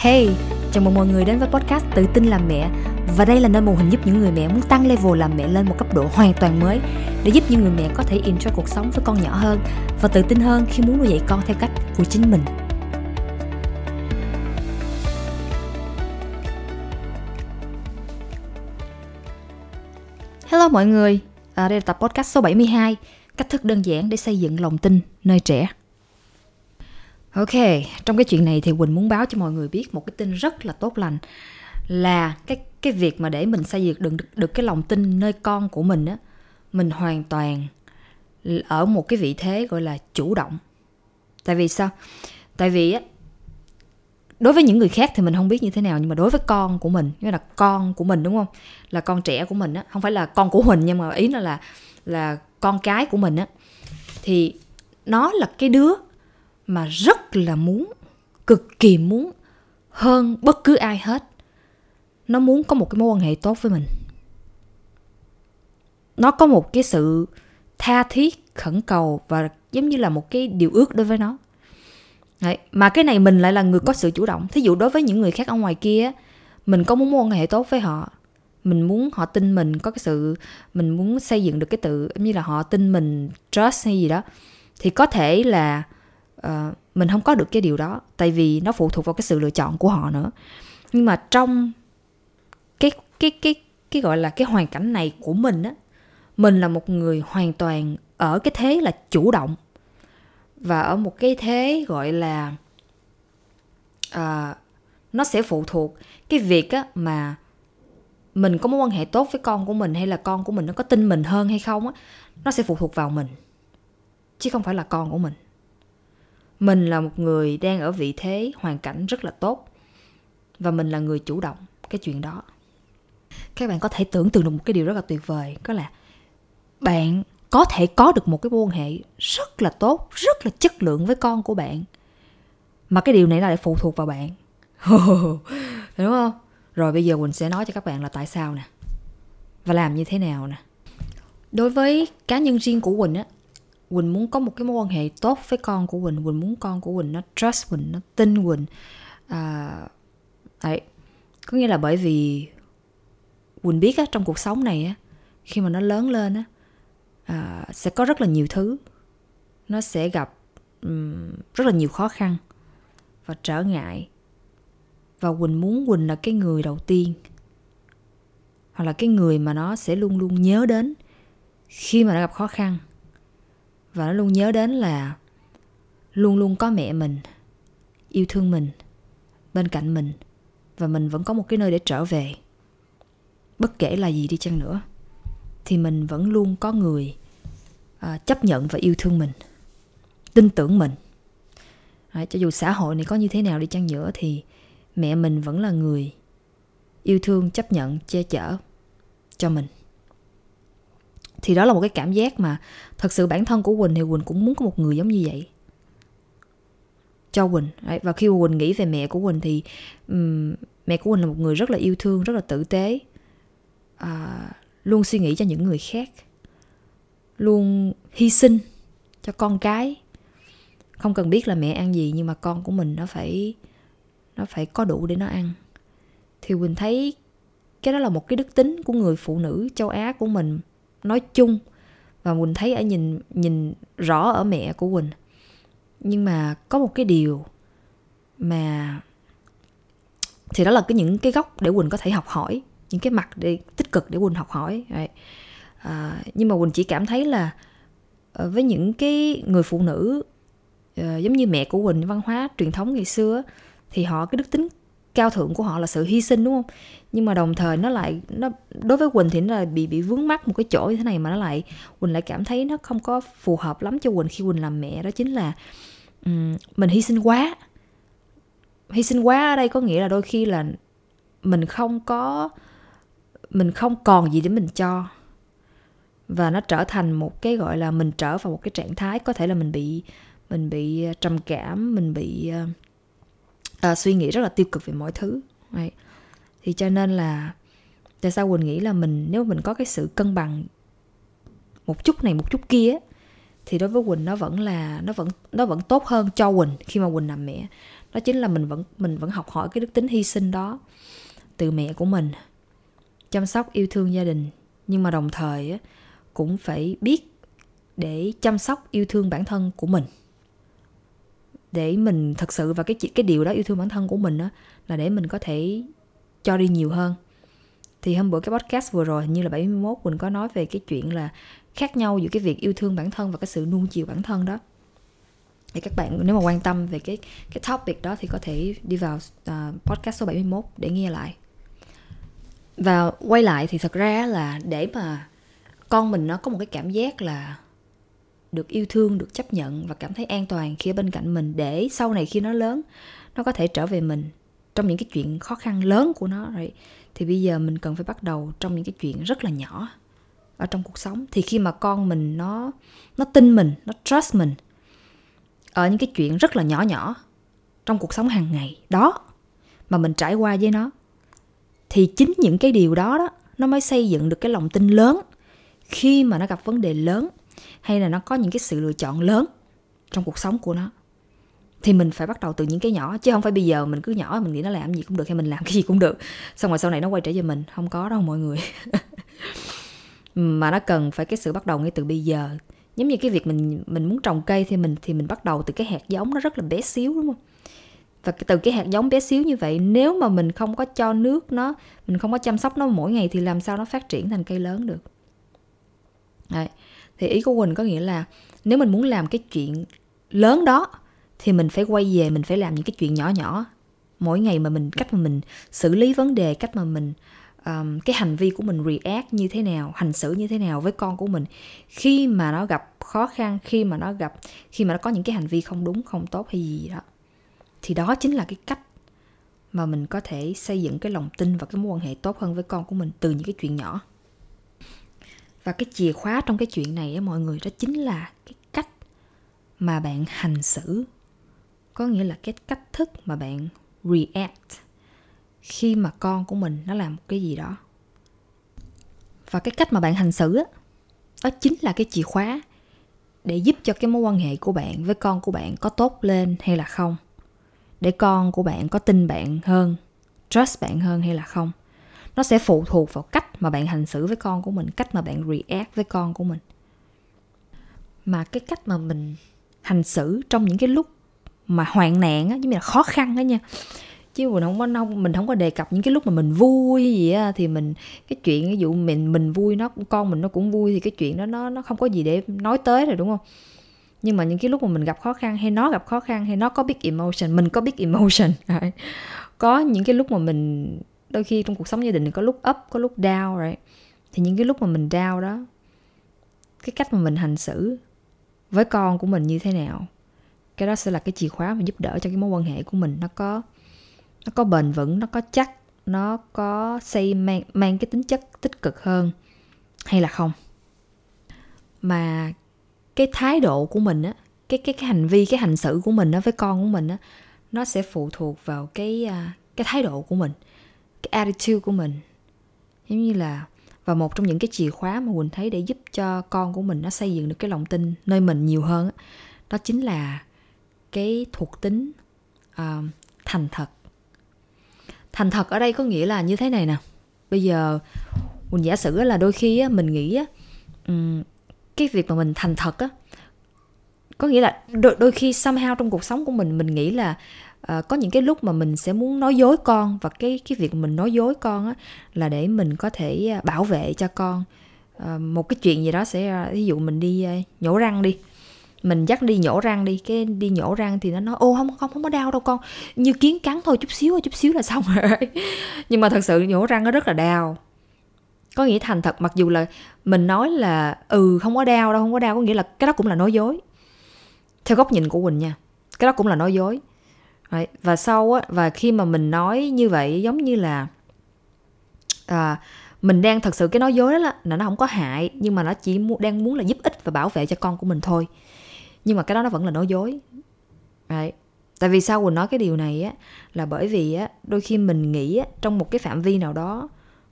Hey, chào mừng mọi người đến với podcast Tự tin làm mẹ. Và đây là nơi mô hình giúp những người mẹ muốn tăng level làm mẹ lên một cấp độ hoàn toàn mới Để giúp những người mẹ có thể enjoy cuộc sống với con nhỏ hơn Và tự tin hơn khi muốn nuôi dạy con theo cách của chính mình. Hello mọi người, à, đây là tập podcast số 72 Cách thức đơn giản để xây dựng lòng tin nơi trẻ. Ok, trong cái chuyện này thì Quỳnh muốn báo cho mọi người biết một cái tin rất là tốt lành là cái cái việc mà để mình xây dựng được được cái lòng tin nơi con của mình á, mình hoàn toàn ở một cái vị thế gọi là chủ động. Tại vì sao? Tại vì á đối với những người khác thì mình không biết như thế nào nhưng mà đối với con của mình, nghĩa là con của mình đúng không? Là con trẻ của mình á, không phải là con của Huỳnh nhưng mà ý nó là là con cái của mình á thì nó là cái đứa mà rất là muốn, cực kỳ muốn hơn bất cứ ai hết. Nó muốn có một cái mối quan hệ tốt với mình. Nó có một cái sự tha thiết, khẩn cầu và giống như là một cái điều ước đối với nó. Đấy. mà cái này mình lại là người có sự chủ động. Thí dụ đối với những người khác ở ngoài kia mình có muốn mối quan hệ tốt với họ. Mình muốn họ tin mình, có cái sự mình muốn xây dựng được cái tự như là họ tin mình, trust hay gì đó, thì có thể là uh, mình không có được cái điều đó tại vì nó phụ thuộc vào cái sự lựa chọn của họ nữa. Nhưng mà trong cái cái cái cái gọi là cái hoàn cảnh này của mình á mình là một người hoàn toàn ở cái thế là chủ động và ở một cái thế gọi là uh, nó sẽ phụ thuộc cái việc á mà mình có mối quan hệ tốt với con của mình hay là con của mình nó có tin mình hơn hay không á nó sẽ phụ thuộc vào mình chứ không phải là con của mình mình là một người đang ở vị thế, hoàn cảnh rất là tốt. Và mình là người chủ động cái chuyện đó. Các bạn có thể tưởng tượng được một cái điều rất là tuyệt vời. Đó là bạn có thể có được một cái mối quan hệ rất là tốt, rất là chất lượng với con của bạn. Mà cái điều này là lại phụ thuộc vào bạn. Đúng không? Rồi bây giờ quỳnh sẽ nói cho các bạn là tại sao nè. Và làm như thế nào nè. Đối với cá nhân riêng của quỳnh á Quỳnh muốn có một cái mối quan hệ tốt với con của Quỳnh. Quỳnh muốn con của Quỳnh nó trust Quỳnh nó tin Quỳnh. À, đấy. Có nghĩa là bởi vì Quỳnh biết á trong cuộc sống này á khi mà nó lớn lên á à, sẽ có rất là nhiều thứ. Nó sẽ gặp um, rất là nhiều khó khăn và trở ngại. Và Quỳnh muốn Quỳnh là cái người đầu tiên hoặc là cái người mà nó sẽ luôn luôn nhớ đến khi mà nó gặp khó khăn và nó luôn nhớ đến là luôn luôn có mẹ mình yêu thương mình bên cạnh mình. Và mình vẫn có một cái nơi để trở về. Bất kể là gì đi chăng nữa thì mình vẫn luôn có người à, chấp nhận và yêu thương mình tin tưởng mình. Đấy, cho dù xã hội này có như thế nào đi chăng nữa thì mẹ mình vẫn là người yêu thương chấp nhận che chở cho mình thì đó là một cái cảm giác mà thật sự bản thân của quỳnh thì quỳnh cũng muốn có một người giống như vậy. Cho quỳnh Đấy, và khi quỳnh nghĩ về mẹ của quỳnh thì um, mẹ của quỳnh là một người rất là yêu thương rất là tử tế. À, luôn suy nghĩ cho những người khác. Luôn hy sinh cho con cái. Không cần biết là mẹ ăn gì nhưng mà con của mình nó phải nó phải có đủ để nó ăn. Thì quỳnh thấy cái đó là một cái đức tính của người phụ nữ châu á của mình nói chung và quỳnh thấy ở nhìn nhìn rõ ở mẹ của quỳnh. Nhưng mà có một cái điều mà thì đó là cái những cái góc để quỳnh có thể học hỏi những cái mặt để tích cực để quỳnh học hỏi À, nhưng mà quỳnh chỉ cảm thấy là ờ, với những cái người phụ nữ uh, giống như mẹ của quỳnh văn hóa truyền thống ngày xưa thì họ cái đức tính cao thượng của họ là sự hy sinh đúng không? Nhưng mà đồng thời nó lại nó đối với quỳnh thì nó lại bị bị vướng mắc một cái chỗ như thế này mà nó lại quỳnh lại cảm thấy nó không có phù hợp lắm cho quỳnh khi quỳnh làm mẹ. Đó chính là um, mình hy sinh quá. Hy sinh quá ở đây có nghĩa là đôi khi là mình không có mình không còn gì để mình cho. Và nó trở thành một cái gọi là mình trở vào một cái trạng thái có thể là mình bị mình bị trầm cảm mình bị uh, à, suy nghĩ rất là tiêu cực về mọi thứ. Right. thì cho nên là tại sao quỳnh nghĩ là mình nếu mình có cái sự cân bằng một chút này một chút kia thì đối với quỳnh nó vẫn là nó vẫn nó vẫn tốt hơn cho quỳnh khi mà quỳnh làm mẹ. Đó chính là mình vẫn mình vẫn học hỏi cái đức tính hy sinh đó từ mẹ của mình chăm sóc yêu thương gia đình. Nhưng mà đồng thời cũng phải biết để chăm sóc yêu thương bản thân của mình để mình thật sự và cái cái điều đó yêu thương bản thân của mình đó là để mình có thể cho đi nhiều hơn. Thì hôm bữa cái podcast vừa rồi như là 71 mình có nói về cái chuyện là khác nhau giữa cái việc yêu thương bản thân và cái sự nuông chiều bản thân đó. Thì các bạn nếu mà quan tâm về cái cái topic đó thì có thể đi vào uh, podcast số 71 để nghe lại. Và quay lại thì thật ra là để mà con mình nó có một cái cảm giác là được yêu thương, được chấp nhận và cảm thấy an toàn khi ở bên cạnh mình để sau này khi nó lớn, nó có thể trở về mình. Trong những cái chuyện khó khăn lớn của nó rồi thì bây giờ mình cần phải bắt đầu trong những cái chuyện rất là nhỏ ở trong cuộc sống. Thì khi mà con mình nó nó tin mình, nó trust mình ở những cái chuyện rất là nhỏ nhỏ trong cuộc sống hàng ngày đó mà mình trải qua với nó, thì chính những cái điều đó đó, nó mới xây dựng được cái lòng tin lớn khi mà nó gặp vấn đề lớn hay là nó có những cái sự lựa chọn lớn trong cuộc sống của nó, thì mình phải bắt đầu từ những cái nhỏ, chứ không phải bây giờ mình cứ nhỏ mình nghĩ nó làm gì cũng được, hay mình làm cái gì cũng được. Xong rồi sau này nó quay trở về mình, không có đâu mọi người. Mà nó cần phải cái sự bắt đầu ngay từ bây giờ. Giống như cái việc mình mình muốn trồng cây thì mình thì mình bắt đầu từ cái hạt giống nó rất là bé xíu, đúng không? Và từ cái hạt giống bé xíu như vậy, nếu mà mình không có cho nước nó, mình không có chăm sóc nó mỗi ngày thì làm sao nó phát triển thành cây lớn được? Đấy thì ý của quỳnh có nghĩa là nếu mình muốn làm cái chuyện lớn đó thì mình phải quay về mình phải làm những cái chuyện nhỏ nhỏ. Mỗi ngày mà mình cách mà mình xử lý vấn đề cách mà mình um, cái hành vi của mình react như thế nào hành xử như thế nào với con của mình. Khi mà nó gặp khó khăn khi mà nó gặp khi mà nó có những cái hành vi không đúng không tốt hay gì đó thì đó chính là cái cách mà mình có thể xây dựng cái lòng tin và cái mối quan hệ tốt hơn với con của mình từ những cái chuyện nhỏ và cái chìa khóa trong cái chuyện này á, mọi người, đó chính là cái cách mà bạn hành xử. Có nghĩa là cái cách thức mà bạn react khi mà con của mình nó làm một cái gì đó. Và cái cách mà bạn hành xử á, đó chính là cái chìa khóa để giúp cho cái mối quan hệ của bạn với con của bạn có tốt lên hay là không. Để con của bạn có tin bạn hơn, trust bạn hơn hay là không nó sẽ phụ thuộc vào cách mà bạn hành xử với con của mình, cách mà bạn react với con của mình. Mà cái cách mà mình hành xử trong những cái lúc mà hoạn nạn á, giống như là khó khăn á nha. Chứ mình không có không mình không có đề cập những cái lúc mà mình vui gì á, thì mình, cái chuyện ví dụ mình mình vui nó, con mình nó cũng vui thì cái chuyện đó nó nó không có gì để nói tới rồi, đúng không? Nhưng mà những cái lúc mà mình gặp khó khăn hay nó gặp khó khăn hay nó có big emotion, mình có big emotion có những cái lúc mà mình đôi khi trong cuộc sống gia đình có lúc up, có lúc down, right? Thì những cái lúc mà mình down đó, cái cách mà mình hành xử với con của mình như thế nào, cái đó sẽ là cái chìa khóa mà giúp đỡ cho cái mối quan hệ của mình nó có nó có bền vững, nó có chắc, nó có xây mang mang cái tính chất tích cực hơn hay là không. Mà cái thái độ của mình á, cái cái cái hành vi, cái hành xử của mình đó với con của mình á, nó sẽ phụ thuộc vào cái à, cái thái độ của mình cái attitude của mình. Giống như là và một trong những cái chìa khóa mà quỳnh thấy để giúp cho con của mình nó xây dựng được cái lòng tin nơi mình nhiều hơn đó chính là cái thuộc tính uh, thành thật. Thành thật ở đây có nghĩa là như thế này nè. Bây giờ mình giả sử là đôi khi á, mình nghĩ á, cái việc mà mình thành thật á có nghĩa là đôi, đôi khi somehow trong cuộc sống của mình mình nghĩ là à, có những cái lúc mà mình sẽ muốn nói dối con và cái cái việc mình nói dối con á là để mình có thể à, bảo vệ cho con. À, một cái chuyện gì đó sẽ à, ví dụ mình đi à, nhổ răng đi mình dắt đi nhổ răng đi cái đi nhổ răng thì nó nói ô không không không có đau đâu con như kiến cắn thôi chút xíu chút xíu là xong rồi. Nhưng mà thật sự nhổ răng nó rất là đau. Có nghĩa thành thật mặc dù là mình nói là ừ không có đau đâu không có đau có nghĩa là cái đó cũng là nói dối. Theo góc nhìn của quỳnh nha cái đó cũng là nói dối. Right. và sau á và khi mà mình nói như vậy giống như là à, mình đang thật sự cái nói dối đó là, là nó không có hại nhưng mà nó chỉ mu- đang muốn là giúp ích và bảo vệ cho con của mình thôi nhưng mà cái đó nó vẫn là nói dối Đấy. tại vì sao quỳnh nói cái điều này á là bởi vì á đôi khi mình nghĩ á, trong một cái phạm vi nào đó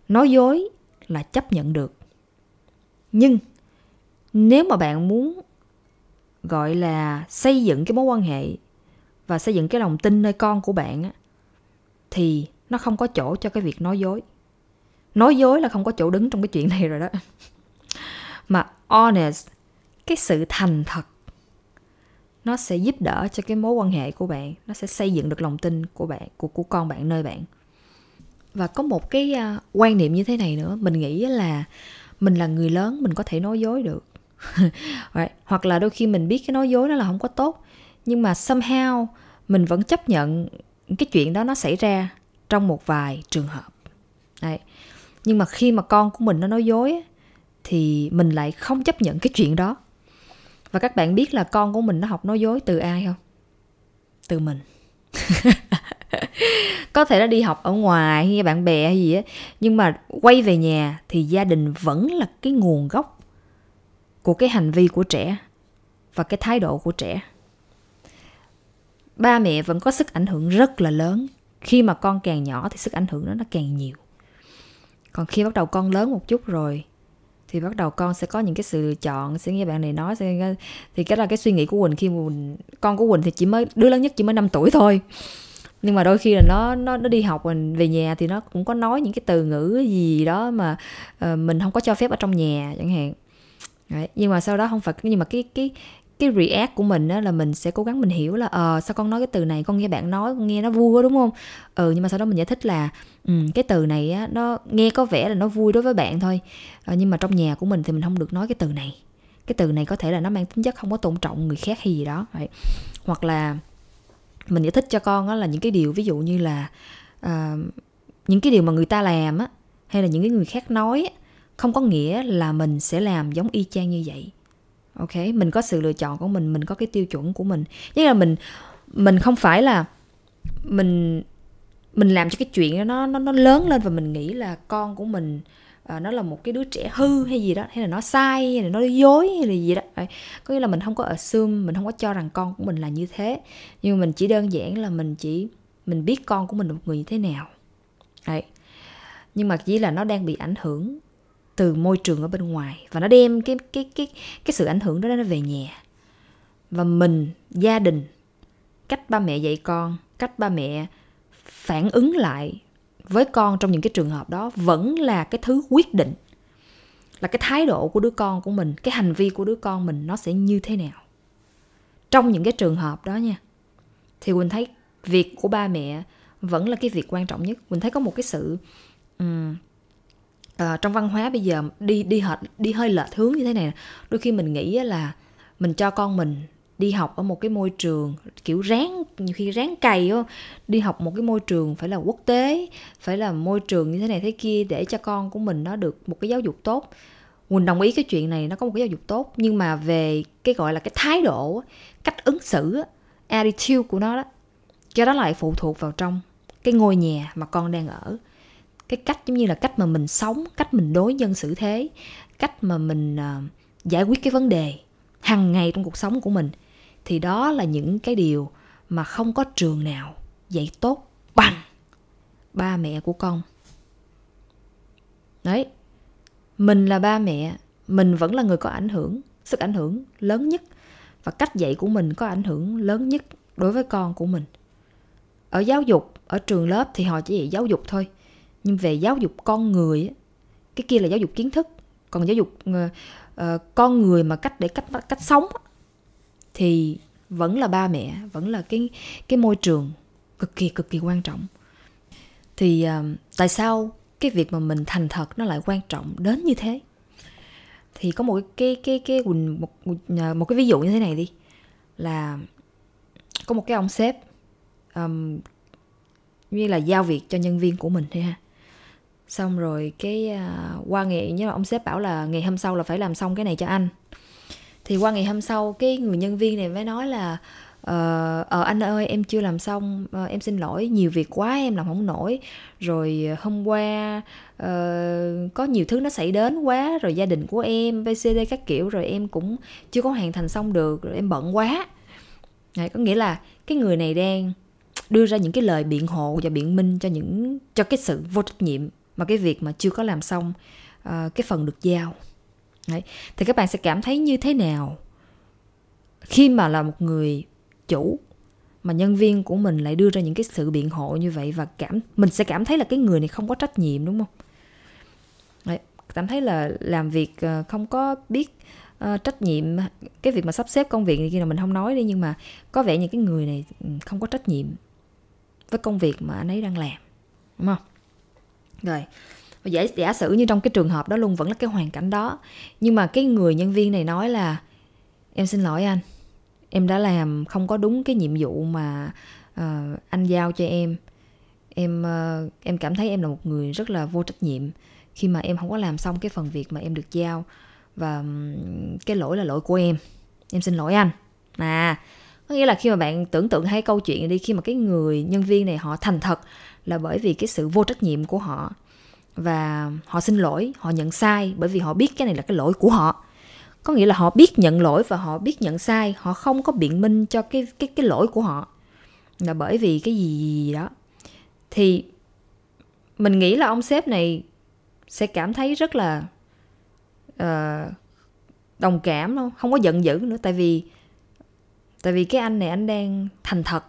nói dối là chấp nhận được nhưng nếu mà bạn muốn gọi là xây dựng cái mối quan hệ và xây dựng cái lòng tin nơi con của bạn á, thì nó không có chỗ cho cái việc nói dối. Nói dối là không có chỗ đứng trong cái chuyện này rồi đó. Mà honest cái sự thành thật nó sẽ giúp đỡ cho cái mối quan hệ của bạn nó sẽ xây dựng được lòng tin của bạn của của con bạn nơi bạn. Và có một cái uh, quan niệm như thế này nữa mình nghĩ là mình là người lớn mình có thể nói dối được. Right. hoặc là đôi khi mình biết cái nói dối nó là không có tốt nhưng mà somehow, mình vẫn chấp nhận cái chuyện đó nó xảy ra trong một vài trường hợp. Đấy. nhưng mà khi mà con của mình nó nói dối thì mình lại không chấp nhận cái chuyện đó. Và các bạn biết là con của mình nó học nói dối từ ai không? Từ mình. Có thể nó đi học ở ngoài hay bạn bè hay gì á, nhưng mà quay về nhà thì gia đình vẫn là cái nguồn gốc của cái hành vi của trẻ và cái thái độ của trẻ ba mẹ vẫn có sức ảnh hưởng rất là lớn. Khi mà con càng nhỏ thì sức ảnh hưởng đó nó càng nhiều. Còn khi bắt đầu con lớn một chút rồi thì bắt đầu con sẽ có những cái sự lựa chọn sẽ nghe bạn này nói sẽ thì cái là cái suy nghĩ của quỳnh khi mà quỳnh con của quỳnh thì chỉ mới đứa lớn nhất chỉ mới 5 tuổi thôi. Nhưng mà đôi khi là nó nó nó đi học mình về nhà thì nó cũng có nói những cái từ ngữ gì đó mà uh, mình không có cho phép ở trong nhà chẳng hạn. Đấy. nhưng mà sau đó không phải nhưng mà cái cái cái react của mình đó là mình sẽ cố gắng mình hiểu là ờ sao con nói cái từ này con nghe bạn nói con nghe nó vui quá đúng không? Ừ nhưng mà sau đó mình giải thích là ừ, cái từ này á nó nghe có vẻ là nó vui đối với bạn thôi. À, nhưng mà trong nhà của mình thì mình không được nói cái từ này. Cái từ này có thể là nó mang tính chất không có tôn trọng người khác hay gì đó vậy hoặc là mình giải thích cho con á là những cái điều ví dụ như là uh, những cái điều mà người ta làm á hay là những cái người khác nói á, không có nghĩa là mình sẽ làm giống y chang như vậy ok? Mình có sự lựa chọn của mình mình có cái tiêu chuẩn của mình. Tức là mình mình không phải là mình mình làm cho cái chuyện đó nó nó nó lớn lên và mình nghĩ là con của mình uh, nó là một cái đứa trẻ hư hay gì đó hay là nó sai hay là nó dối hay là gì đó. Đấy. có nghĩa là mình không có assume mình không có cho rằng con của mình là như thế. Nhưng mình chỉ đơn giản là mình chỉ mình biết con của mình là một người như thế nào. Đấy. nhưng mà chỉ là nó đang bị ảnh hưởng từ môi trường ở bên ngoài. Và nó đem cái cái cái cái sự ảnh hưởng đó nó về nhà. Và mình gia đình cách ba mẹ dạy con cách ba mẹ phản ứng lại với con trong những cái trường hợp đó vẫn là cái thứ quyết định là cái thái độ của đứa con của mình cái hành vi của đứa con mình nó sẽ như thế nào. Trong những cái trường hợp đó nha thì quỳnh thấy việc của ba mẹ vẫn là cái việc quan trọng nhất. Quỳnh thấy có một cái sự um, uh, trong văn hóa bây giờ đi đi hệt đi hơi lệch hướng như thế này đôi khi mình nghĩ là mình cho con mình đi học ở một cái môi trường kiểu ráng nhiều khi ráng cày á đi học một cái môi trường phải là quốc tế phải là môi trường như thế này thế kia để cho con của mình nó được một cái giáo dục tốt. Quỳnh đồng ý cái chuyện này nó có một cái giáo dục tốt nhưng mà về cái gọi là cái thái độ cách ứng xử attitude của nó đó cho đó lại phụ thuộc vào trong cái ngôi nhà mà con đang ở cái cách giống như là cách mà mình sống cách mình đối nhân xử thế cách mà mình uh, giải quyết cái vấn đề hàng ngày trong cuộc sống của mình thì đó là những cái điều mà không có trường nào dạy tốt bằng ba mẹ của con. Đấy mình là ba mẹ mình vẫn là người có ảnh hưởng sức ảnh hưởng lớn nhất và cách dạy của mình có ảnh hưởng lớn nhất đối với con của mình. Ở giáo dục ở trường lớp thì họ chỉ dạy giáo dục thôi nhưng về giáo dục con người cái kia là giáo dục kiến thức. Còn giáo dục uh, con người mà cách để cách cách sống thì vẫn là ba mẹ vẫn là cái cái môi trường cực kỳ cực kỳ quan trọng. Thì uh, tại sao cái việc mà mình thành thật nó lại quan trọng đến như thế? Thì có một cái cái cái một, một, một cái ví dụ như thế này đi. Là có một cái ông sếp um, như là giao việc cho nhân viên của mình thôi ha xong rồi cái uh, qua ngày nhớ ông sếp bảo là ngày hôm sau là phải làm xong cái này cho anh. Thì qua ngày hôm sau cái người nhân viên này mới nói là ờ uh, anh ơi em chưa làm xong uh, em xin lỗi nhiều việc quá em làm không nổi. Rồi ờ, hôm qua uh, có nhiều thứ nó xảy đến quá rồi gia đình của em vcd các kiểu rồi em cũng chưa có hoàn thành xong được rồi em bận quá. Đấy, có nghĩa là cái người này đang đưa ra những cái lời biện hộ và biện minh cho những cho cái sự vô trách nhiệm mà cái việc mà chưa có làm xong uh, cái phần được giao. Đấy. thì các bạn sẽ cảm thấy như thế nào khi mà là một người chủ mà nhân viên của mình lại đưa ra những cái sự biện hộ như vậy và cảm mình sẽ cảm thấy là cái người này không có trách nhiệm đúng không? Đấy, cảm thấy là làm việc ờ, không có biết uh, trách nhiệm cái việc mà sắp xếp công việc này kia là mình không nói đi nhưng mà có vẻ như cái người này ừ, không có trách nhiệm với công việc mà anh ấy đang làm đúng không? Rồi. Giả, giả sử như trong cái trường hợp đó luôn vẫn là cái hoàn cảnh đó. Nhưng mà cái người nhân viên này nói là em xin lỗi anh. Em đã làm không có đúng cái nhiệm vụ mà uh, anh giao cho em. Em uh, em cảm thấy em là một người rất là vô trách nhiệm. Khi mà em không có làm xong cái phần việc mà em được giao và cái lỗi là lỗi của em. Em xin lỗi anh. À có nghĩa là khi mà bạn tưởng tượng hai câu chuyện đi khi mà cái người nhân viên này họ thành thật là bởi vì cái sự vô trách nhiệm của họ và họ xin lỗi họ nhận sai bởi vì họ biết cái này là cái lỗi của họ. Có nghĩa là họ biết nhận lỗi và họ biết nhận sai họ không có biện minh cho cái cái cái lỗi của họ. Là bởi vì cái gì, gì đó. Thì mình nghĩ là ông sếp này sẽ cảm thấy rất là uh, đồng cảm đâu không có giận dữ nữa tại vì tại vì cái anh này anh đang thành thật.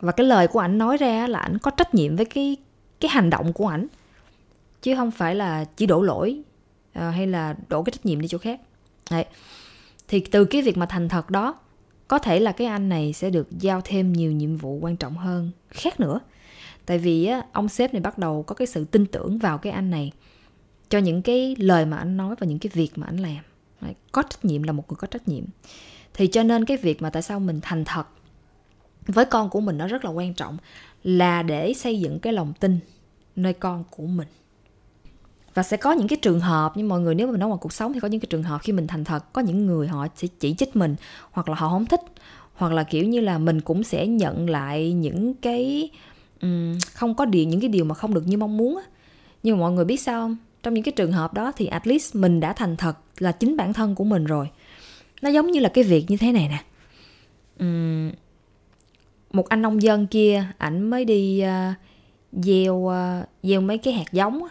Và cái lời của ảnh nói ra là ảnh có trách nhiệm với cái cái hành động của ảnh. Chứ không phải là chỉ đổ lỗi à, hay là đổ cái trách nhiệm đi chỗ khác. Đấy. thì từ cái việc mà thành thật đó có thể là cái anh này sẽ được giao thêm nhiều nhiệm vụ quan trọng hơn khác nữa. Tại vì á, ông sếp này bắt đầu có cái sự tin tưởng vào cái anh này cho những cái lời mà anh nói và những cái việc mà anh làm. Đấy. có trách nhiệm là một người có trách nhiệm thì cho nên cái việc mà tại sao mình thành thật với con của mình nó rất là quan trọng là để xây dựng cái lòng tin nơi con của mình. Và sẽ có những cái trường hợp như mọi người nếu mà mình nói ngoài cuộc sống thì có những cái trường hợp khi mình thành thật có những người họ sẽ chỉ trích mình hoặc là họ không thích hoặc là kiểu như là mình cũng sẽ nhận lại những cái um, không có điều những cái điều mà không được như mong muốn á. Nhưng mà mọi người biết sao không? Trong những cái trường hợp đó thì at least mình đã thành thật là chính bản thân của mình rồi nó giống như là cái việc như thế này nè. Um, một anh nông dân kia ảnh mới đi uh, gieo uh, gieo mấy cái hạt giống á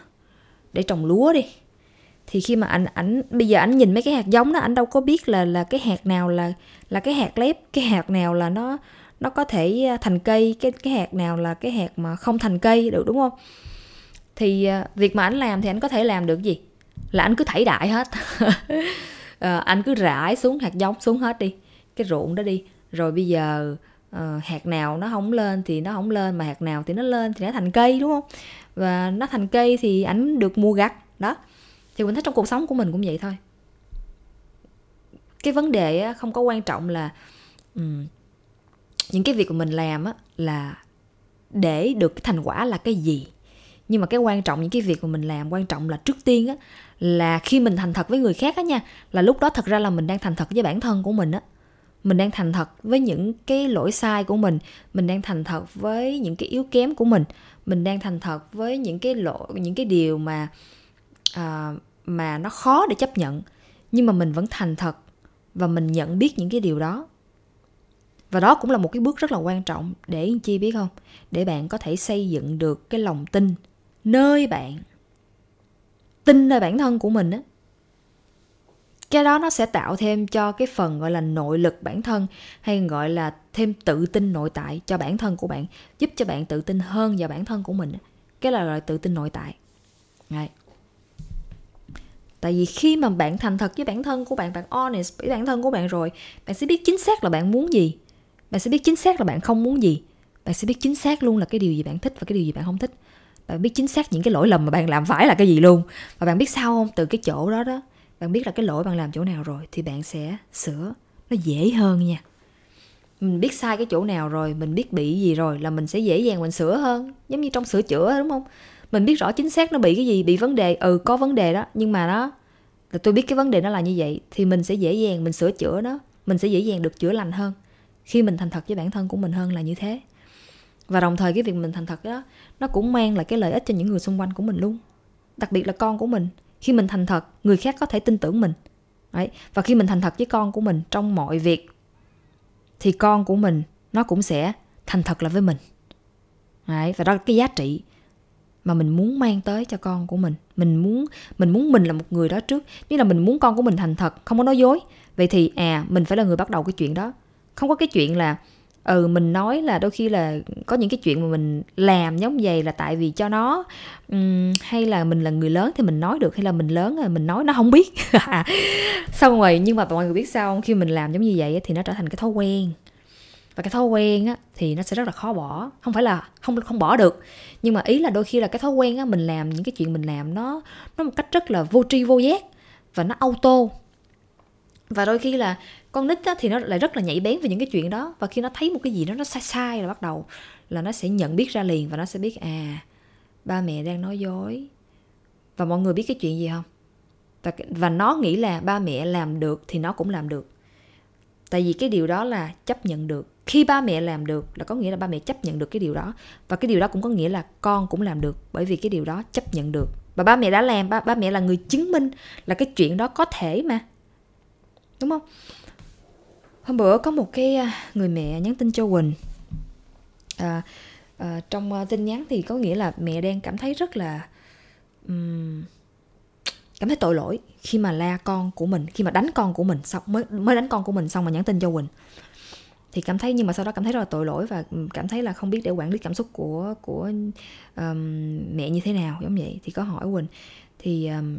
để trồng lúa đi. Thì khi mà anh ảnh bây giờ ảnh nhìn mấy cái hạt giống đó ảnh đâu có biết là là cái hạt nào là là cái hạt lép cái hạt nào là nó nó có thể à, thành cây cái cái hạt nào là cái hạt mà không thành cây được đúng không? Thì việc mà ảnh làm thì anh có thể làm được gì? Là anh cứ thảy đại hết à, anh cứ rải xuống hạt giống xuống hết đi cái ruộng đó đi. Rồi bây giờ uh, hạt nào nó không lên thì nó không lên mà hạt nào thì nó lên thì nó thành cây đúng không? Và nó thành cây thì ảnh được mua gặt đó. Thì mình thấy trong cuộc sống của mình cũng vậy thôi. Cái vấn đề không có quan trọng là um, những cái việc mà mình làm á là để được cái thành quả là cái gì. Nhưng mà cái quan trọng những cái việc mà mình làm quan trọng là trước tiên á là khi mình thành thật với người khác á nha là lúc đó thật ra là mình đang thành thật với bản thân của mình á. Mình đang thành thật với những cái lỗi sai của mình mình đang thành thật với những cái yếu kém của mình mình đang thành thật với những cái lỗi những cái điều mà à, mà nó khó để chấp nhận. Nhưng mà mình vẫn thành thật và mình nhận biết những cái điều đó. Và đó cũng là một cái bước rất là quan trọng để chi biết không? Để bạn có thể xây dựng được cái lòng tin nơi bạn tin nơi bản thân của mình á, cái đó nó sẽ tạo thêm cho cái phần gọi là nội lực bản thân, hay gọi là thêm tự tin nội tại cho bản thân của bạn, giúp cho bạn tự tin hơn vào bản thân của mình cái là gọi là tự tin nội tại. Đấy. tại vì khi mà bạn thành thật với bản thân của bạn bạn honest với bản thân của bạn rồi, bạn sẽ biết chính xác là bạn muốn gì. Bạn sẽ biết chính xác là bạn không muốn gì. Bạn sẽ biết chính xác luôn là cái điều gì bạn thích và cái điều gì bạn không thích bạn biết chính xác những cái lỗi lầm mà bạn làm phải là cái gì luôn. Và bạn biết sao không? Từ cái chỗ đó đó, bạn biết là cái lỗi bạn làm chỗ nào rồi thì bạn sẽ sửa. Nó dễ hơn nha. Mình biết sai cái chỗ nào rồi, mình biết bị gì rồi là mình sẽ dễ dàng mình sửa hơn. Giống như trong sửa chữa, đúng không? Mình biết rõ chính xác nó bị cái gì, bị vấn đề ừ có vấn đề đó. Nhưng mà nó, là tôi biết cái vấn đề nó là như vậy thì mình sẽ dễ dàng mình sửa chữa nó. Mình sẽ dễ dàng được chữa lành hơn. Khi mình thành thật với bản thân của mình hơn là như thế và đồng thời cái việc mình thành thật đó nó cũng mang lại cái lợi ích cho những người xung quanh của mình luôn. Đặc biệt là con của mình. Khi mình thành thật, người khác có thể tin tưởng mình. Đấy. và khi mình thành thật với con của mình trong mọi việc, thì con của mình nó cũng sẽ thành thật là với mình. Đấy. và đó là cái giá trị mà mình muốn mang tới cho con của mình. Mình muốn mình muốn mình là một người đó trước. Như là mình muốn con của mình thành thật, không có nói dối, vậy thì à mình phải là người bắt đầu cái chuyện đó. Không có cái chuyện là ừ mình nói là đôi khi là có những cái chuyện mà mình làm giống vậy là tại vì cho nó um, hay là mình là người lớn thì mình nói được hay là mình lớn rồi mình nói nó không biết. Xong rồi nhưng mà mọi người biết sao không? Khi mình làm giống như vậy thì nó trở thành cái thói quen. Và cái thói quen á thì nó sẽ rất là khó bỏ. Không phải là không không bỏ được nhưng mà ý là đôi khi là cái thói quen á mình làm những cái chuyện mình làm nó nó một cách rất là vô tri vô giác và nó auto. Và đôi khi là con nít á, thì nó lại rất là nhạy bén về những cái chuyện đó. Và khi nó thấy một cái gì đó nó sai sai là bắt đầu là nó sẽ nhận biết ra liền và nó sẽ biết à ba mẹ đang nói dối. Và mọi người biết cái chuyện gì không? Và, và nó nghĩ là ba mẹ làm được thì nó cũng làm được. Tại vì cái điều đó là chấp nhận được. Khi ba mẹ làm được là có nghĩa là ba mẹ chấp nhận được cái điều đó. Và cái điều đó cũng có nghĩa là con cũng làm được bởi vì cái điều đó chấp nhận được. Và ba mẹ đã làm ba ba mẹ là người chứng minh là cái chuyện đó có thể mà. Đúng không? Hôm bữa có một cái à, người mẹ nhắn tin cho quỳnh. À, à, trong à, tin nhắn thì có nghĩa là mẹ đang cảm thấy rất là um, cảm thấy tội lỗi khi mà la con của mình khi mà đánh con của mình xong mới mới đánh con của mình xong mà nhắn tin cho quỳnh. Thì cảm thấy nhưng mà sau đó cảm thấy rất là tội lỗi và cảm thấy là không biết để quản lý cảm xúc của của um, mẹ như thế nào giống vậy. Thì có hỏi quỳnh thì um,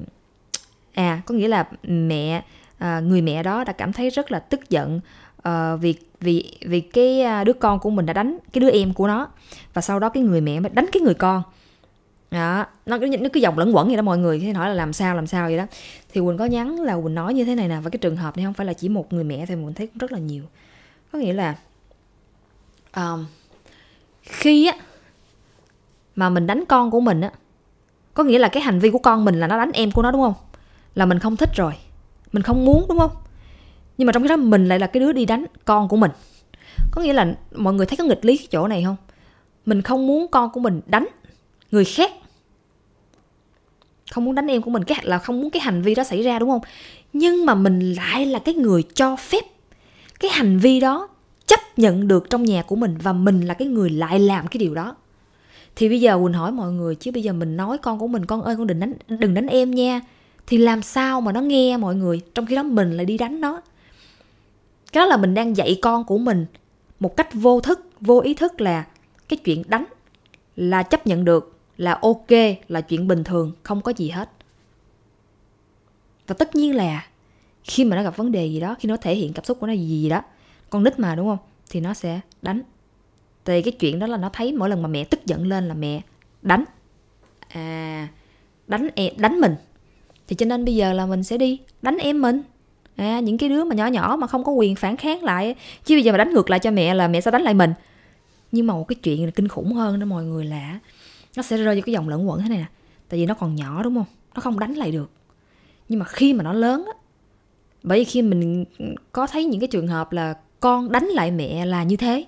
à có nghĩa là mẹ à, người mẹ đó đã cảm thấy rất là tức giận uh, vì vì vì cái à, đứa con của mình đã đánh cái đứa em của nó. Và sau đó cái người mẹ mới đánh cái người con. Đó nó cứ nó cứ dòng lẫn quẩn vậy đó mọi người thế hỏi là làm sao làm sao vậy đó. Thì quỳnh có nhắn là quỳnh nói như thế này nè và cái trường hợp này không phải là chỉ một người mẹ thì mình thấy cũng rất là nhiều. Có nghĩa là um, khi á mà mình đánh con của mình á có nghĩa là cái hành vi của con mình là nó đánh em của nó đúng không? Là mình không thích rồi mình không muốn, đúng không? Nhưng mà trong cái đó mình lại là cái đứa đi đánh con của mình. Có nghĩa là mọi người thấy có nghịch lý cái chỗ này không? Mình không muốn con của mình đánh người khác. Không muốn đánh em của mình, cái là không muốn cái hành vi đó xảy ra, đúng không? Nhưng mà mình lại là cái người cho phép cái hành vi đó chấp nhận được trong nhà của mình và mình là cái người lại làm cái điều đó. Thì bây giờ quỳnh hỏi mọi người, chứ bây giờ mình nói con của mình, con ơi, con đừng đánh đừng đánh em nha thì làm sao mà nó nghe mọi người? Trong khi đó mình lại đi đánh nó. Cái đó là mình đang dạy con của mình một cách vô thức vô ý thức là cái chuyện đánh là chấp nhận được là ok là chuyện bình thường không có gì hết. Và tất nhiên là khi mà nó gặp vấn đề gì đó khi nó thể hiện cảm xúc của nó gì, gì đó con nít mà đúng không? Thì nó sẽ đánh. Thì cái chuyện đó là nó thấy mỗi lần mà mẹ tức giận lên là mẹ đánh. À đánh e, đánh mình thì cho nên bây giờ là mình sẽ đi đánh em mình. À, những cái đứa mà nhỏ nhỏ mà không có quyền phản kháng lại chứ bây giờ mà đánh ngược lại cho mẹ là mẹ sẽ đánh lại mình. Nhưng mà một cái chuyện là kinh khủng hơn đó mọi người là nó sẽ rơi vào cái dòng lẫn quẩn thế này nè. Tại vì nó còn nhỏ đúng không? Nó không đánh lại được. Nhưng mà khi mà nó lớn á bởi vì khi mình có thấy những cái trường hợp là con đánh lại mẹ là như thế.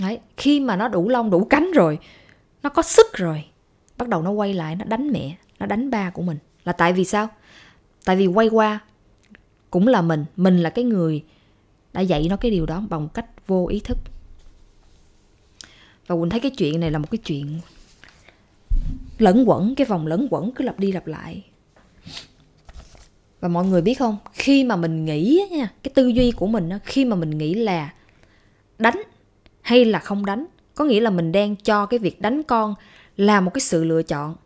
Đấy, khi mà nó đủ lông đủ cánh rồi nó có sức rồi bắt đầu nó quay lại nó đánh mẹ nó đánh ba của mình. Là tại vì sao? Tại vì quay qua cũng là mình. Mình là cái người đã dạy nó cái điều đó bằng cách vô ý thức. Và quỳnh thấy cái chuyện này là một cái chuyện lẫn quẩn, cái vòng lẫn quẩn cứ lặp đi lặp lại. Và mọi người biết không? Khi mà mình nghĩ nha, cái tư duy của mình khi mà mình nghĩ là đánh hay là không đánh, có nghĩa là mình đang cho cái việc đánh con là một cái sự lựa chọn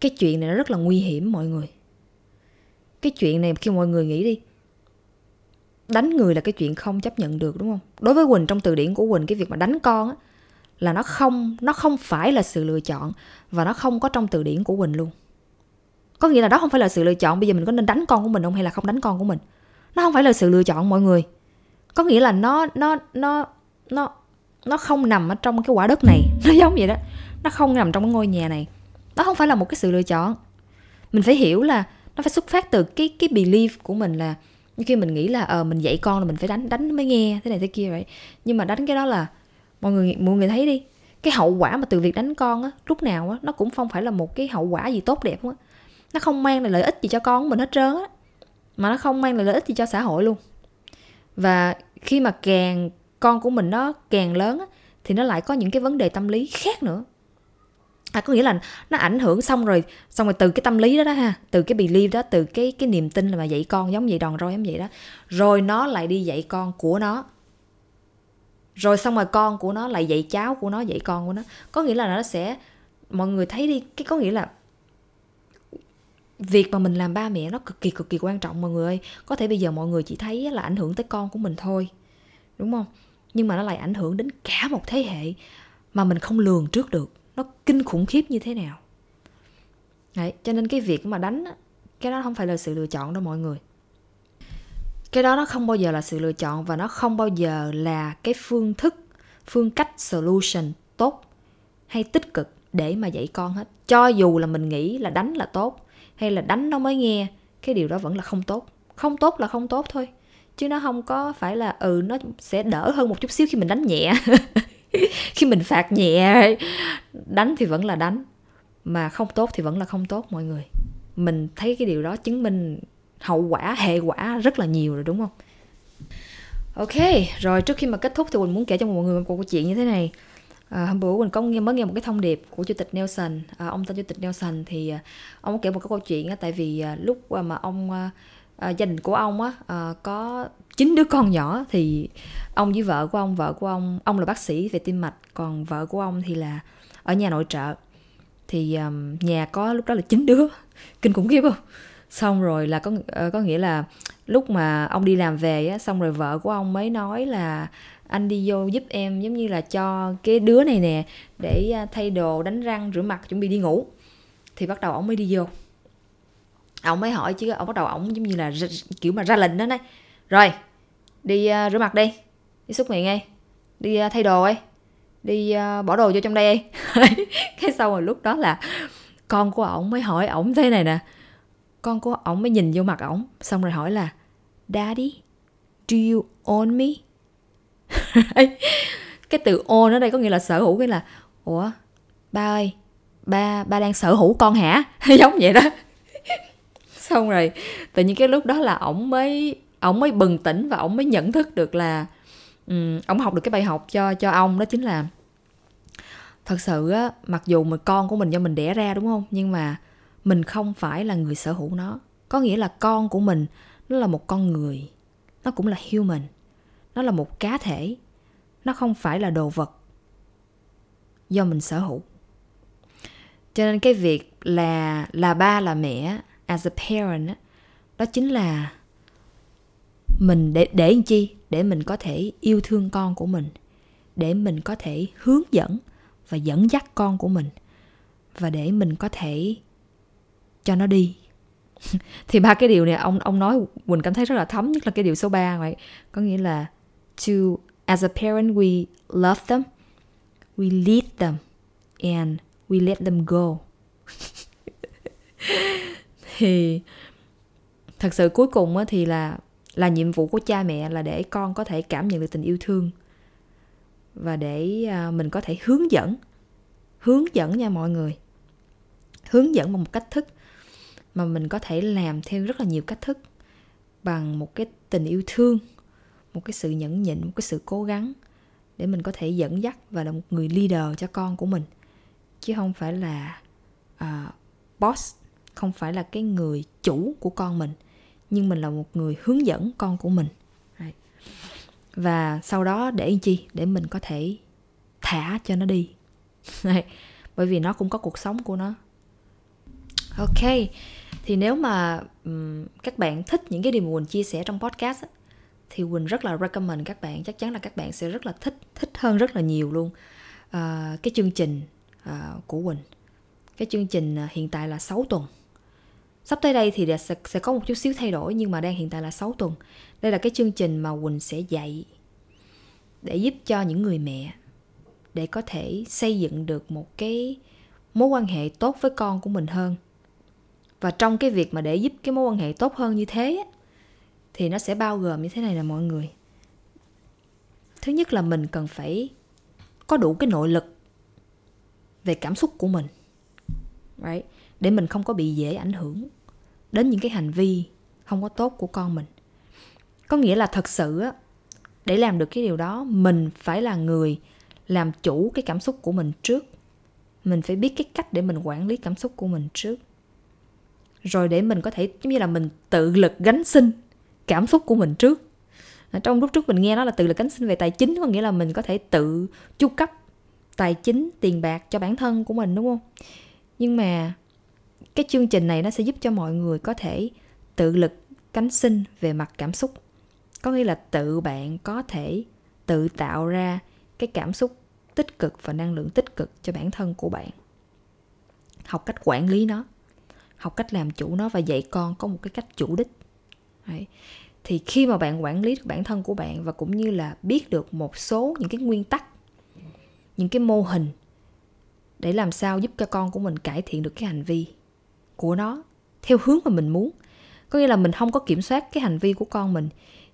cái chuyện này nó rất là nguy hiểm, mọi người. Cái chuyện này khi mọi người nghĩ đi, đánh người là cái chuyện không chấp nhận được, đúng không? Đối với quỳnh, trong từ điển của quỳnh, cái việc mà đánh con á, là nó không nó không phải là sự lựa chọn và nó không có trong từ điển của quỳnh luôn. Có nghĩa là đó không phải là sự lựa chọn, bây giờ mình có nên đánh con của mình không hay là không đánh con của mình? Nó không phải là sự lựa chọn, mọi người. Có nghĩa là nó nó nó nó nó không nằm ở trong cái quả đất này. Nó giống vậy đó. Nó không nằm trong cái ngôi nhà này đó không phải là một cái sự lựa chọn. Mình phải hiểu là nó phải xuất phát từ cái cái belief của mình là khi mình nghĩ là ờ mình dạy con là mình phải đánh đánh mới nghe, thế này thế kia vậy. Nhưng mà đánh cái đó là mọi người mọi người thấy đi, cái hậu quả mà từ việc đánh con á, lúc nào á, nó cũng không phải là một cái hậu quả gì tốt đẹp á. Nó không mang lại lợi ích gì cho con mình hết trơn á, mà nó không mang lại lợi ích gì cho xã hội luôn. Và khi mà càng con của mình nó càng lớn á, thì nó lại có những cái vấn đề tâm lý khác nữa à, có nghĩa là nó ảnh hưởng xong rồi xong rồi từ cái tâm lý đó đó ha từ cái belief đó từ cái cái niềm tin là mà dạy con giống vậy đòn roi giống vậy đó. Rồi nó lại đi dạy con của nó. Rồi xong rồi con của nó lại dạy cháu của nó dạy con của nó. Có nghĩa là nó sẽ mọi người thấy đi cái có nghĩa là việc mà mình làm ba mẹ nó cực kỳ cực kỳ quan trọng mọi người ơi. Có thể bây giờ mọi người chỉ thấy là ảnh hưởng tới con của mình thôi đúng không? Nhưng mà nó lại ảnh hưởng đến cả một thế hệ mà mình không lường trước được nó kinh khủng khiếp như thế nào? Đấy, cho nên cái việc mà đánh cái đó không phải là sự lựa chọn đâu mọi người. Cái đó nó không bao giờ là sự lựa chọn và nó không bao giờ là cái phương thức phương cách solution tốt hay tích cực để mà dạy con hết. Cho dù là mình nghĩ là đánh là tốt hay là đánh nó mới nghe cái điều đó vẫn là không tốt. Không tốt là không tốt thôi chứ nó không có phải là ừ nó sẽ đỡ hơn một chút xíu khi mình đánh nhẹ. khi mình phạt nhẹ đánh thì vẫn là đánh mà không tốt thì vẫn là không tốt mọi người. Mình thấy cái điều đó chứng minh hậu quả hệ quả rất là nhiều rồi đúng không? Ok rồi trước khi mà kết thúc thì mình muốn kể cho mọi người một câu chuyện như thế này. À, hôm bữa mình có nghe mới nghe một cái thông điệp của chủ tịch Nelson. À, ông tên chủ tịch Nelson thì à, ông kể một cái câu chuyện á, tại vì à, lúc à, mà ông à, à, gia đình của ông á à, có chín đứa con nhỏ thì ông với vợ của ông vợ của ông ông là bác sĩ về tim mạch còn vợ của ông thì là ở nhà nội trợ. Thì um, nhà có lúc đó là chín đứa kinh khủng khiếp không? Xong rồi là có uh, có nghĩa là lúc mà ông đi làm về á xong rồi vợ của ông mới nói là anh đi vô giúp em giống như là cho cái đứa này nè để à, thay đồ đánh răng rửa mặt chuẩn bị đi ngủ. Thì bắt đầu ông mới đi vô. Ông mới hỏi chứ ông bắt đầu ông giống như là kiểu mà ra lệnh đó này. Rồi đi uh, rửa mặt đi. Đi xúc miệng đi. Đi uh, thay đồ ấy. Đi uh, bỏ đồ vô trong đây đi. Cái sau rồi lúc đó là con của ổng mới hỏi ổng thế này nè. Con của ổng mới nhìn vô mặt ổng xong rồi hỏi là daddy do you own me? Cái từ own ở đây có nghĩa là sở hữu cái là ủa ba ơi ba ba đang sở hữu con hả? Giống vậy đó. Xong rồi tự nhiên cái lúc đó là ổng mới ông mới bừng tỉnh và ông mới nhận thức được là um, ông học được cái bài học cho cho ông đó chính là thật sự á mặc dù mà con của mình do mình đẻ ra đúng không? Nhưng mà mình không phải là người sở hữu nó. Có nghĩa là con của mình nó là một con người. Nó cũng là human. Nó là một cá thể. Nó không phải là đồ vật do mình sở hữu. Cho nên cái việc là là ba là mẹ as a parent đó chính là mình để để làm chi? Để mình có thể yêu thương con của mình. Để mình có thể hướng dẫn và dẫn dắt con của mình. Và để mình có thể cho nó đi. Thì ba cái điều này, ông ông nói quỳnh cảm thấy rất là thấm nhất là cái điều số 3 vậy. Có nghĩa là to, as a parent, we love them, we lead them, and we let them go. Thì thật sự cuối cùng thì là là nhiệm vụ của cha mẹ là để con có thể cảm nhận được tình yêu thương. Và để à, mình có thể hướng dẫn hướng dẫn nha mọi người. Hướng dẫn bằng một cách thức mà mình có thể làm theo rất là nhiều cách thức bằng một cái tình yêu thương một cái sự nhẫn nhịn một cái sự cố gắng để mình có thể dẫn dắt và là một người leader cho con của mình. Chứ không phải là uh, boss không phải là cái người chủ của con mình nhưng mình là một người hướng dẫn con của mình. Và sau đó để chi? Để mình có thể thả cho nó đi. Bởi vì nó cũng có cuộc sống của nó. Ok. Thì nếu mà um, các bạn thích những cái điều mà quỳnh chia sẻ trong podcast á, thì quỳnh rất là recommend các bạn. Chắc chắn là các bạn sẽ rất là thích thích hơn rất là nhiều luôn. Uh, cái chương trình uh, của quỳnh. Cái chương trình uh, hiện tại là 6 tuần sắp tới đây thì sẽ, sẽ có một chút xíu thay đổi nhưng mà đang hiện tại là 6 tuần. Đây là cái chương trình mà quỳnh sẽ dạy để giúp cho những người mẹ để có thể xây dựng được một cái mối quan hệ tốt với con của mình hơn. Và trong cái việc mà để giúp cái mối quan hệ tốt hơn như thế thì nó sẽ bao gồm như thế này là mọi người. Thứ nhất là mình cần phải có đủ cái nội lực về cảm xúc của mình right? để mình không có bị dễ ảnh hưởng đến những cái hành vi không có tốt của con mình. Có nghĩa là thật sự á, để làm được cái điều đó, mình phải là người làm chủ cái cảm xúc của mình trước. Mình phải biết cái cách để mình quản lý cảm xúc của mình trước. Rồi để mình có thể, giống như là mình tự lực gánh sinh cảm xúc của mình trước. Trong lúc trước mình nghe nó là tự lực gánh sinh về tài chính, có nghĩa là mình có thể tự chu cấp tài chính, tiền bạc cho bản thân của mình, đúng không? Nhưng mà cái chương trình này nó sẽ giúp cho mọi người có thể tự lực cánh sinh về mặt cảm xúc. Có nghĩa là tự bạn có thể tự tạo ra cái cảm xúc tích cực và năng lượng tích cực cho bản thân của bạn. Học cách quản lý nó, học cách làm chủ nó và dạy con có một cái cách chủ đích. Đấy. thì khi mà bạn quản lý được bản thân của bạn và cũng như là biết được một số những cái nguyên tắc, những cái mô hình để làm sao giúp cho con của mình cải thiện được cái hành vi của nó theo hướng mà mình muốn. Có nghĩa là mình không có kiểm soát cái hành vi của con mình.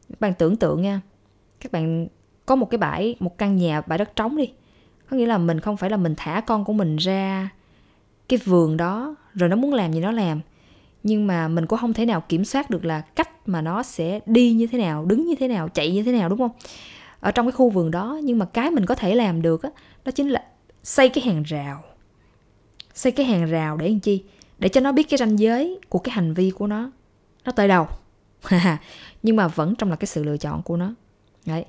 Các bạn tưởng tượng nha các bạn có một cái bãi một căn nhà bãi đất trống đi. Có nghĩa là mình không phải là mình thả con của mình ra cái vườn đó rồi nó muốn làm gì nó làm. Nhưng mà mình cũng không thể nào kiểm soát được là cách mà nó sẽ đi như thế nào đứng như thế nào chạy như thế nào đúng không? Ở trong cái khu vườn đó nhưng mà cái mình có thể làm được đó, đó chính là xây cái hàng rào. Xây cái hàng rào để làm chi? Để cho nó biết cái ranh giới của cái hành vi của nó. Nó tới đâu? Nhưng mà vẫn trong là cái sự lựa chọn của nó. Đấy.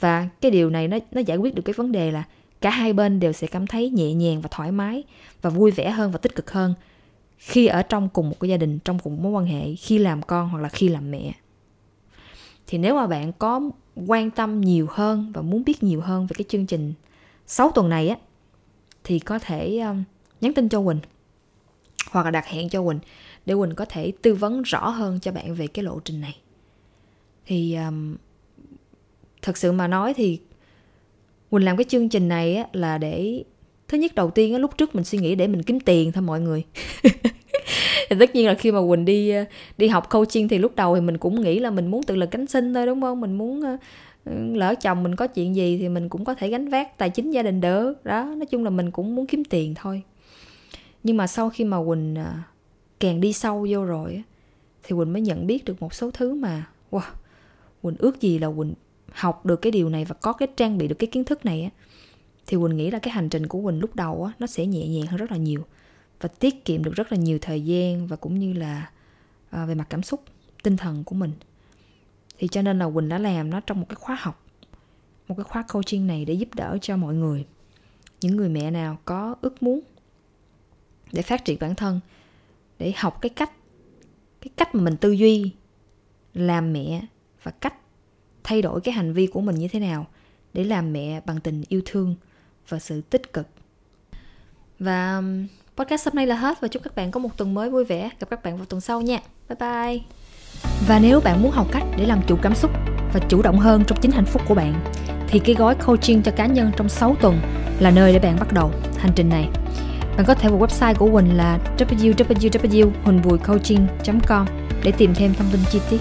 Và cái điều này nó nó giải quyết được cái vấn đề là cả hai bên đều sẽ cảm thấy nhẹ nhàng và thoải mái và vui vẻ hơn và tích cực hơn khi ở trong cùng một cái gia đình trong cùng một mối quan hệ khi làm con hoặc là khi làm mẹ. Thì nếu mà bạn có quan tâm nhiều hơn và muốn biết nhiều hơn về cái chương trình 6 tuần này á thì có thể um, nhắn tin cho Quỳnh hoặc là đặt hẹn cho Quỳnh để Quỳnh có thể tư vấn rõ hơn cho bạn về cái lộ trình này. Thì um, thật sự mà nói thì Quỳnh làm cái chương trình này á, là để thứ nhất đầu tiên á, lúc trước mình suy nghĩ để mình kiếm tiền thôi mọi người. Thì tất nhiên là khi mà quỳnh đi ờ, đi học coaching thì lúc đầu thì mình cũng nghĩ là mình muốn tự lực cánh sinh thôi đúng không? Mình muốn ờ, ừ, lỡ chồng mình có chuyện gì thì mình cũng có thể gánh vác tài chính gia đình đỡ đó nói chung là mình cũng muốn kiếm tiền thôi nhưng mà sau khi mà quỳnh càng đi sâu vô rồi thì quỳnh mới nhận biết được một số thứ mà wow quỳnh ước gì là quỳnh học được cái điều này và có cái trang bị được cái kiến thức này á. Thì quỳnh nghĩ là cái hành trình của quỳnh lúc đầu á nó sẽ nhẹ nhàng hơn rất là nhiều và tiết kiệm được rất là nhiều thời gian và cũng như là à, về mặt cảm xúc tinh thần của mình. Thì cho nên là quỳnh đã làm nó trong một cái khóa học một cái khóa coaching này để giúp đỡ cho mọi người. Những người mẹ nào có ước muốn để phát triển bản thân, để học cái cách cái cách mà mình tư duy, làm mẹ và cách thay đổi cái hành vi của mình như thế nào để làm mẹ bằng tình yêu thương và sự tích cực. Và um, podcast hôm nay là hết và chúc các bạn có một tuần mới vui vẻ. Gặp các bạn vào tuần sau nha. Bye bye. Và nếu bạn muốn học cách để làm chủ cảm xúc và chủ động hơn trong chính hạnh phúc của bạn, thì cái gói coaching cho cá nhân trong 6 tuần là nơi để bạn bắt đầu hành trình này bạn có thể vào website của Quỳnh là www.huỳnhvuicoaching.com để tìm thêm thông tin chi tiết.